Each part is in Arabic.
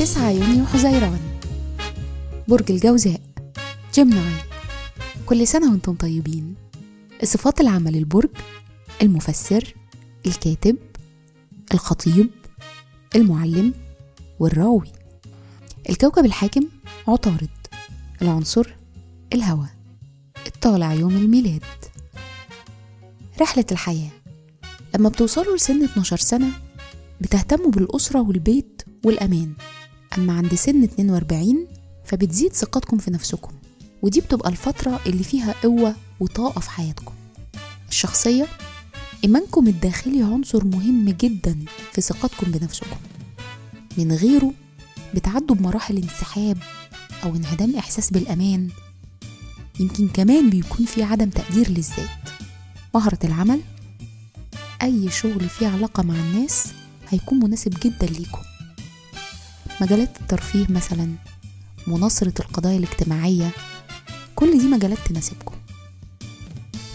9 يونيو حزيران. برج الجوزاء. جيمناي كل سنة وأنتم طيبين. صفات العمل البرج المفسر الكاتب الخطيب المعلم والراوي. الكوكب الحاكم عطارد. العنصر الهواء. الطالع يوم الميلاد. رحلة الحياة لما بتوصلوا لسن 12 سنة بتهتموا بالأسرة والبيت والأمان. أما عند سن 42 فبتزيد ثقتكم في نفسكم ودي بتبقى الفترة اللي فيها قوة وطاقة في حياتكم. الشخصية إيمانكم الداخلي عنصر مهم جدا في ثقتكم بنفسكم. من غيره بتعدوا بمراحل انسحاب أو انعدام إحساس بالأمان. يمكن كمان بيكون في عدم تقدير للذات. مهرة العمل أي شغل فيه علاقة مع الناس هيكون مناسب جدا ليكم. مجالات الترفيه مثلا مناصرة القضايا الاجتماعية كل دي مجالات تناسبكم.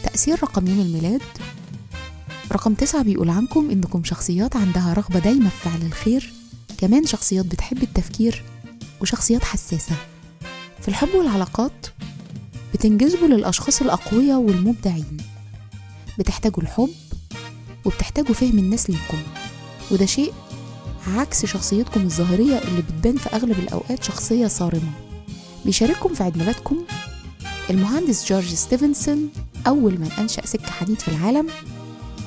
تأثير رقم يوم الميلاد؟ رقم تسعة بيقول عنكم إنكم شخصيات عندها رغبة دايمة في فعل الخير كمان شخصيات بتحب التفكير وشخصيات حساسة. في الحب والعلاقات بتنجذبوا للأشخاص الأقوياء والمبدعين. بتحتاجوا الحب وبتحتاجوا فهم الناس ليكم وده شيء عكس شخصيتكم الظاهرية اللي بتبان في أغلب الأوقات شخصية صارمة. بيشارككم في عيد ميلادكم المهندس جورج ستيفنسون أول من أنشأ سكة حديد في العالم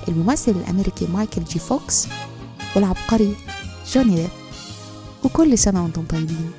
الممثل الأمريكي مايكل جي فوكس والعبقري جوني ديب. وكل سنة وأنتم طيبين.